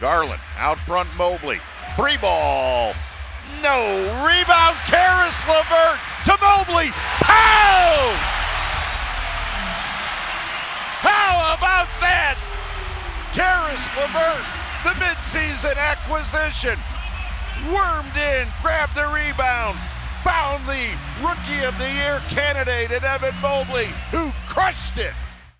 Garland out front Mobley. Three ball. No. Rebound Caris LeVert to Mobley. Pow! How about that? Caris LeVert, the midseason acquisition. Wormed in, grabbed the rebound, found the rookie of the year candidate in Evan Mobley, who crushed it.